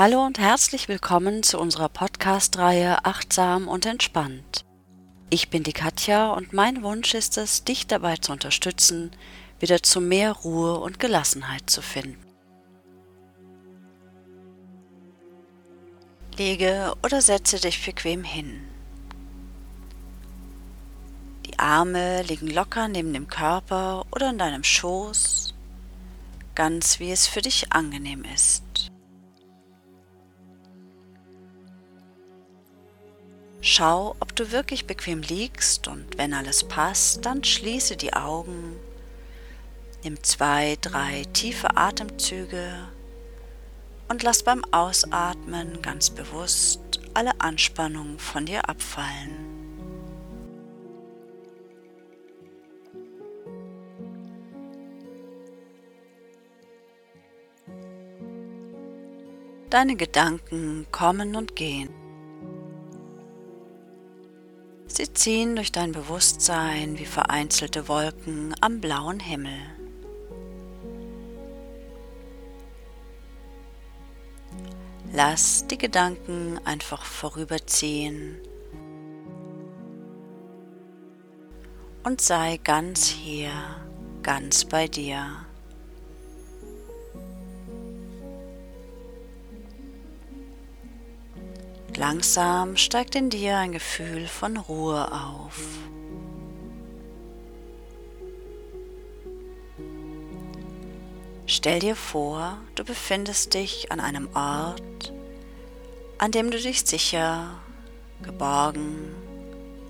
Hallo und herzlich willkommen zu unserer Podcast-Reihe Achtsam und Entspannt. Ich bin die Katja und mein Wunsch ist es, dich dabei zu unterstützen, wieder zu mehr Ruhe und Gelassenheit zu finden. Lege oder setze dich bequem hin. Die Arme liegen locker neben dem Körper oder in deinem Schoß, ganz wie es für dich angenehm ist. Schau, ob du wirklich bequem liegst und wenn alles passt, dann schließe die Augen, nimm zwei, drei tiefe Atemzüge und lass beim Ausatmen ganz bewusst alle Anspannung von dir abfallen. Deine Gedanken kommen und gehen. Sie ziehen durch dein Bewusstsein wie vereinzelte Wolken am blauen Himmel. Lass die Gedanken einfach vorüberziehen und sei ganz hier, ganz bei dir. Langsam steigt in dir ein Gefühl von Ruhe auf. Stell dir vor, du befindest dich an einem Ort, an dem du dich sicher, geborgen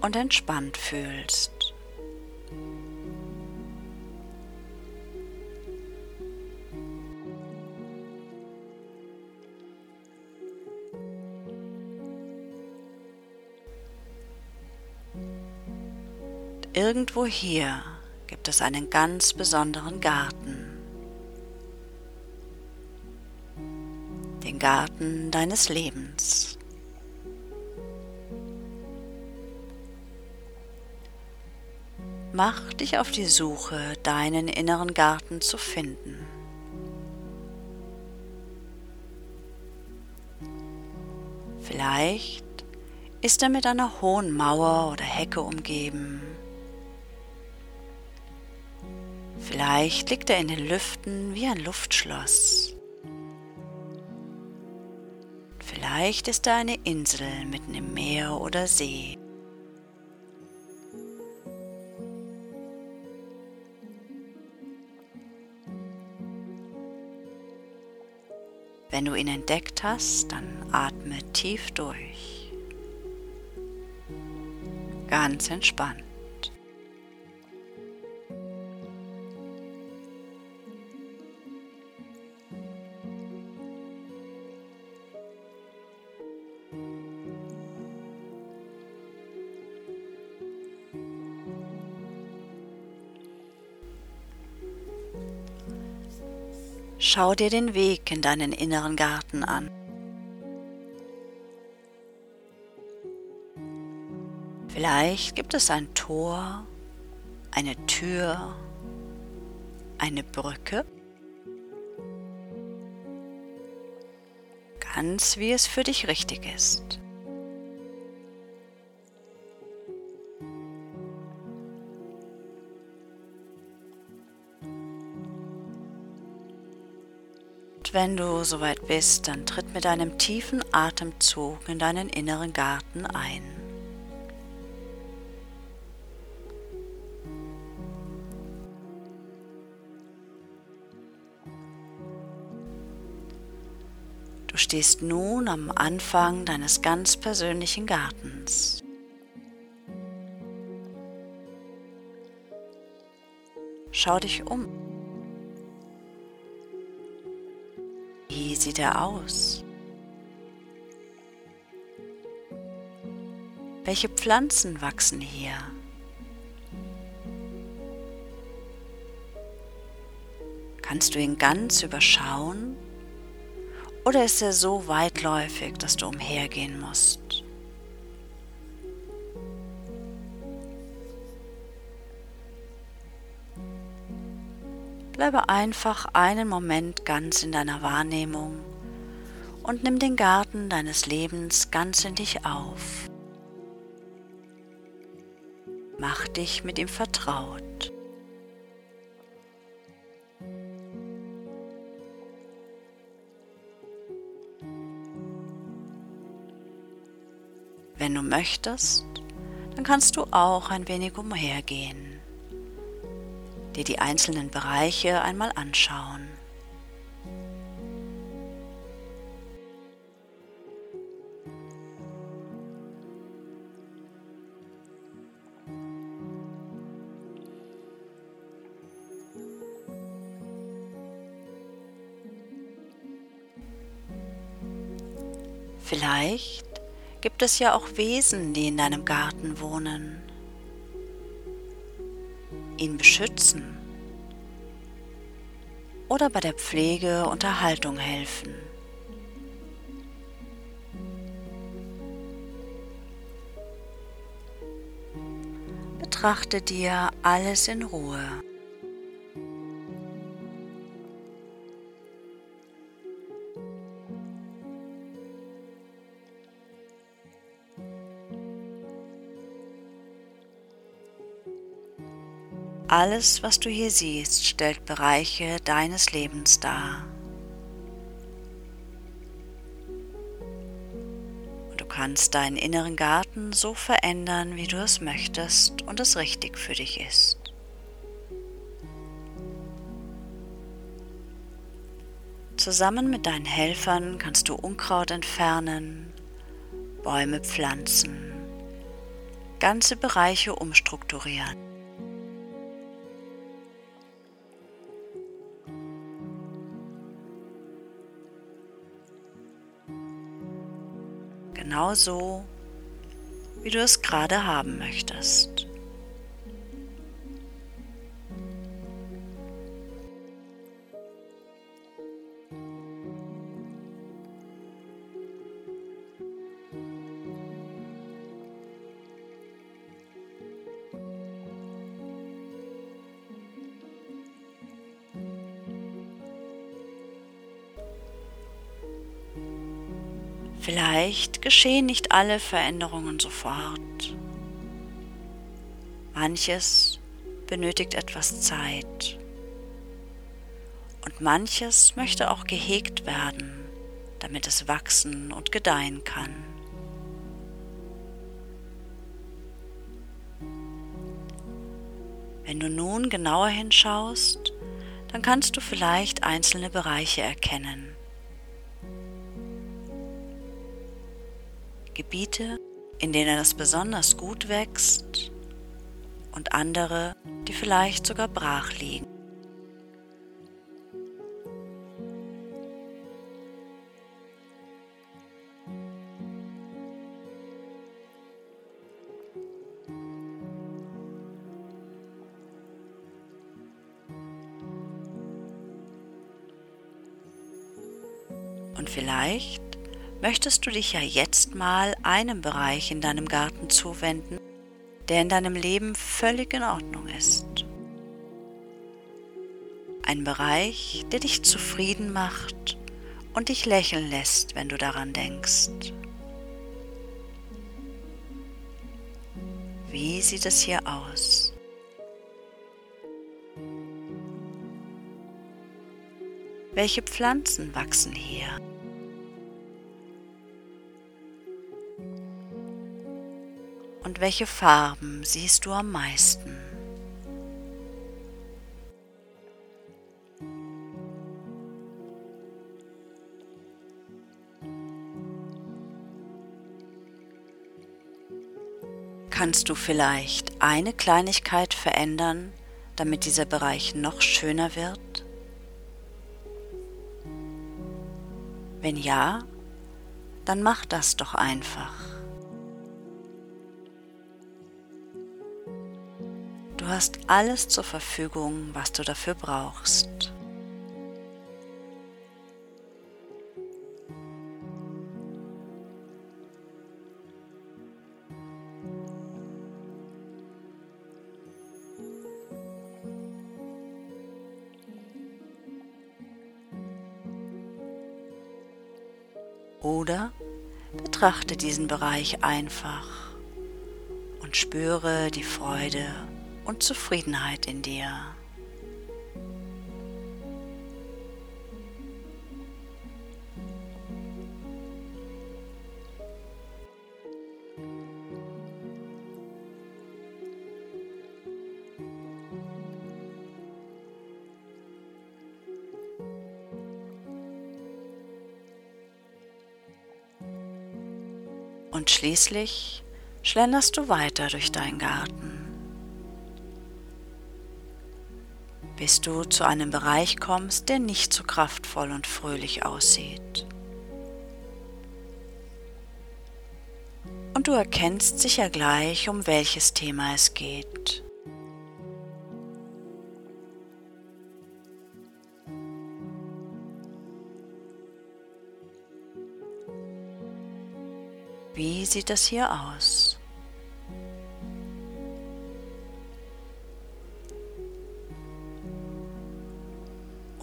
und entspannt fühlst. Irgendwo hier gibt es einen ganz besonderen Garten. Den Garten deines Lebens. Mach dich auf die Suche, deinen inneren Garten zu finden. Vielleicht ist er mit einer hohen Mauer oder Hecke umgeben Vielleicht liegt er in den Lüften wie ein Luftschloss. Vielleicht ist er eine Insel mitten im Meer oder See. Wenn du ihn entdeckt hast, dann atme tief durch. Ganz entspannt. Schau dir den Weg in deinen inneren Garten an. Vielleicht gibt es ein Tor, eine Tür, eine Brücke. Ganz wie es für dich richtig ist. Wenn du soweit bist, dann tritt mit einem tiefen Atemzug in deinen inneren Garten ein. Du stehst nun am Anfang deines ganz persönlichen Gartens. Schau dich um. Wie sieht er aus? Welche Pflanzen wachsen hier? Kannst du ihn ganz überschauen? Oder ist er so weitläufig, dass du umhergehen musst? Bleibe einfach einen Moment ganz in deiner Wahrnehmung und nimm den Garten deines Lebens ganz in dich auf. Mach dich mit ihm vertraut. Wenn du möchtest, dann kannst du auch ein wenig umhergehen, dir die einzelnen Bereiche einmal anschauen. Vielleicht gibt es ja auch Wesen, die in deinem Garten wohnen. Ihn beschützen oder bei der Pflege und Erhaltung helfen. Betrachte dir alles in Ruhe. Alles, was du hier siehst, stellt Bereiche deines Lebens dar. Und du kannst deinen inneren Garten so verändern, wie du es möchtest und es richtig für dich ist. Zusammen mit deinen Helfern kannst du Unkraut entfernen, Bäume pflanzen, ganze Bereiche umstrukturieren. Genau so, wie du es gerade haben möchtest. Vielleicht geschehen nicht alle Veränderungen sofort. Manches benötigt etwas Zeit. Und manches möchte auch gehegt werden, damit es wachsen und gedeihen kann. Wenn du nun genauer hinschaust, dann kannst du vielleicht einzelne Bereiche erkennen. Gebiete, in denen es besonders gut wächst und andere, die vielleicht sogar brach liegen. Und vielleicht möchtest du dich ja jetzt mal einem Bereich in deinem Garten zuwenden, der in deinem Leben völlig in Ordnung ist. Ein Bereich, der dich zufrieden macht und dich lächeln lässt, wenn du daran denkst. Wie sieht es hier aus? Welche Pflanzen wachsen hier? Welche Farben siehst du am meisten? Kannst du vielleicht eine Kleinigkeit verändern, damit dieser Bereich noch schöner wird? Wenn ja, dann mach das doch einfach. Du hast alles zur Verfügung, was du dafür brauchst. Oder betrachte diesen Bereich einfach und spüre die Freude und Zufriedenheit in dir. Und schließlich schlenderst du weiter durch deinen Garten, bis du zu einem Bereich kommst, der nicht so kraftvoll und fröhlich aussieht. Und du erkennst sicher gleich, um welches Thema es geht. Wie sieht das hier aus?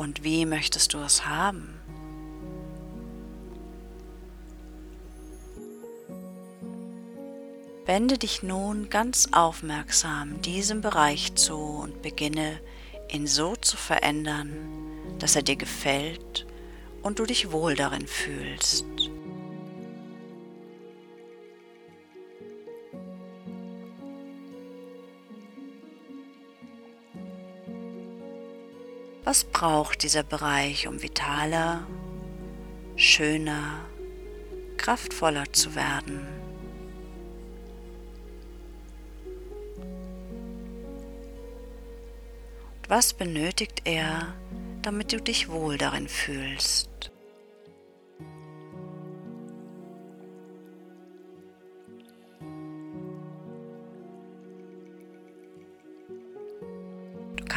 Und wie möchtest du es haben? Wende dich nun ganz aufmerksam diesem Bereich zu und beginne ihn so zu verändern, dass er dir gefällt und du dich wohl darin fühlst. Was braucht dieser Bereich, um vitaler, schöner, kraftvoller zu werden? Und was benötigt er, damit du dich wohl darin fühlst?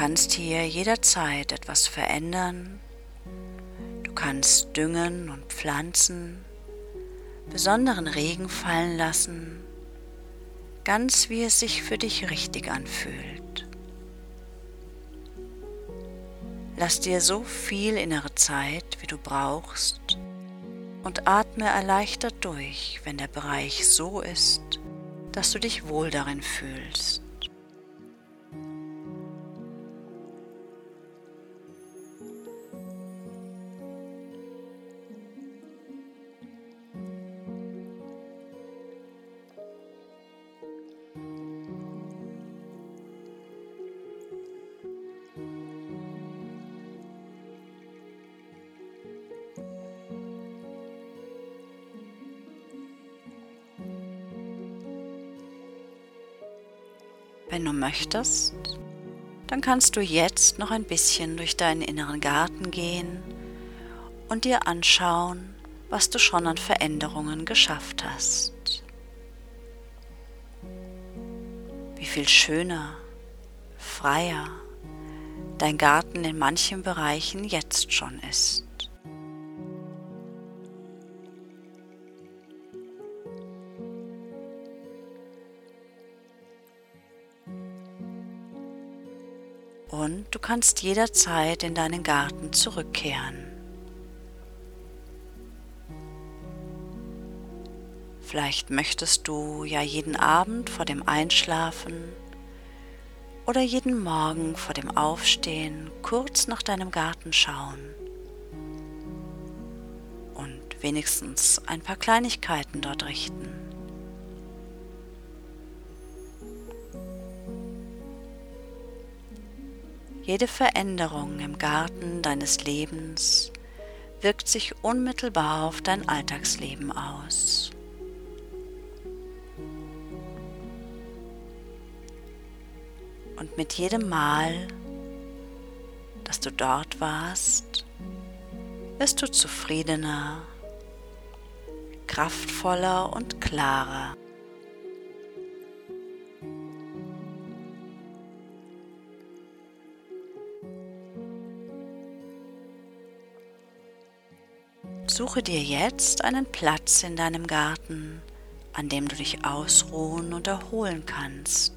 Kannst hier jederzeit etwas verändern. Du kannst düngen und pflanzen, besonderen Regen fallen lassen, ganz wie es sich für dich richtig anfühlt. Lass dir so viel innere Zeit, wie du brauchst, und atme erleichtert durch, wenn der Bereich so ist, dass du dich wohl darin fühlst. Wenn du möchtest, dann kannst du jetzt noch ein bisschen durch deinen inneren Garten gehen und dir anschauen, was du schon an Veränderungen geschafft hast. Wie viel schöner, freier dein Garten in manchen Bereichen jetzt schon ist. Du kannst jederzeit in deinen Garten zurückkehren. Vielleicht möchtest du ja jeden Abend vor dem Einschlafen oder jeden Morgen vor dem Aufstehen kurz nach deinem Garten schauen und wenigstens ein paar Kleinigkeiten dort richten. Jede Veränderung im Garten deines Lebens wirkt sich unmittelbar auf dein Alltagsleben aus. Und mit jedem Mal, dass du dort warst, wirst du zufriedener, kraftvoller und klarer. Suche dir jetzt einen Platz in deinem Garten, an dem du dich ausruhen und erholen kannst.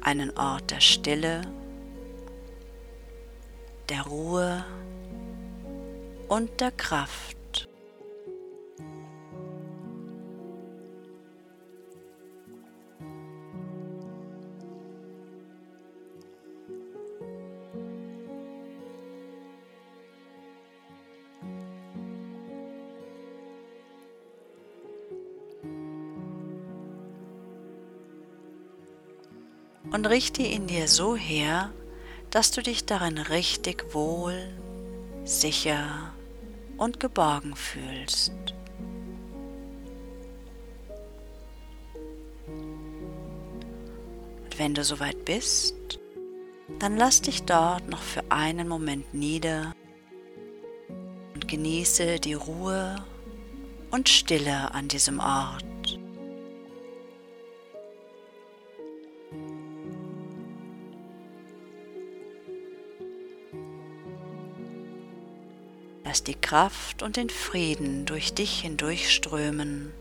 Einen Ort der Stille, der Ruhe und der Kraft. Und richte ihn dir so her, dass du dich darin richtig wohl, sicher und geborgen fühlst. Und wenn du soweit bist, dann lass dich dort noch für einen Moment nieder und genieße die Ruhe und Stille an diesem Ort. Lass die Kraft und den Frieden durch dich hindurchströmen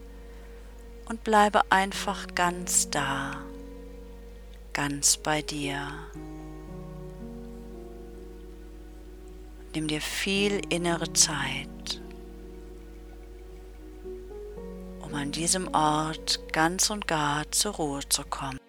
und bleibe einfach ganz da, ganz bei dir. Nimm dir viel innere Zeit, um an diesem Ort ganz und gar zur Ruhe zu kommen.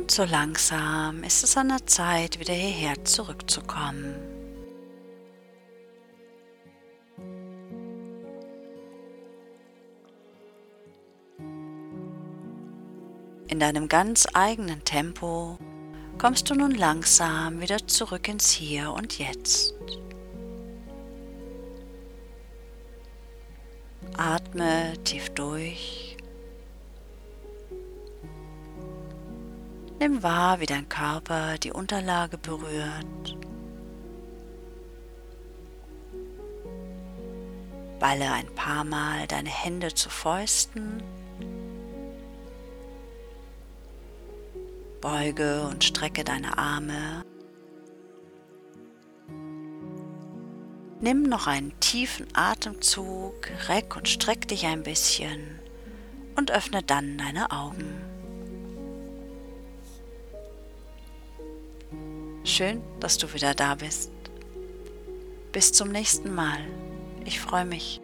Und so langsam ist es an der Zeit, wieder hierher zurückzukommen. In deinem ganz eigenen Tempo kommst du nun langsam wieder zurück ins Hier und Jetzt. Atme tief durch Nimm wahr, wie dein Körper die Unterlage berührt. Balle ein paar Mal deine Hände zu Fäusten. Beuge und strecke deine Arme. Nimm noch einen tiefen Atemzug, reck und streck dich ein bisschen und öffne dann deine Augen. Schön, dass du wieder da bist. Bis zum nächsten Mal. Ich freue mich.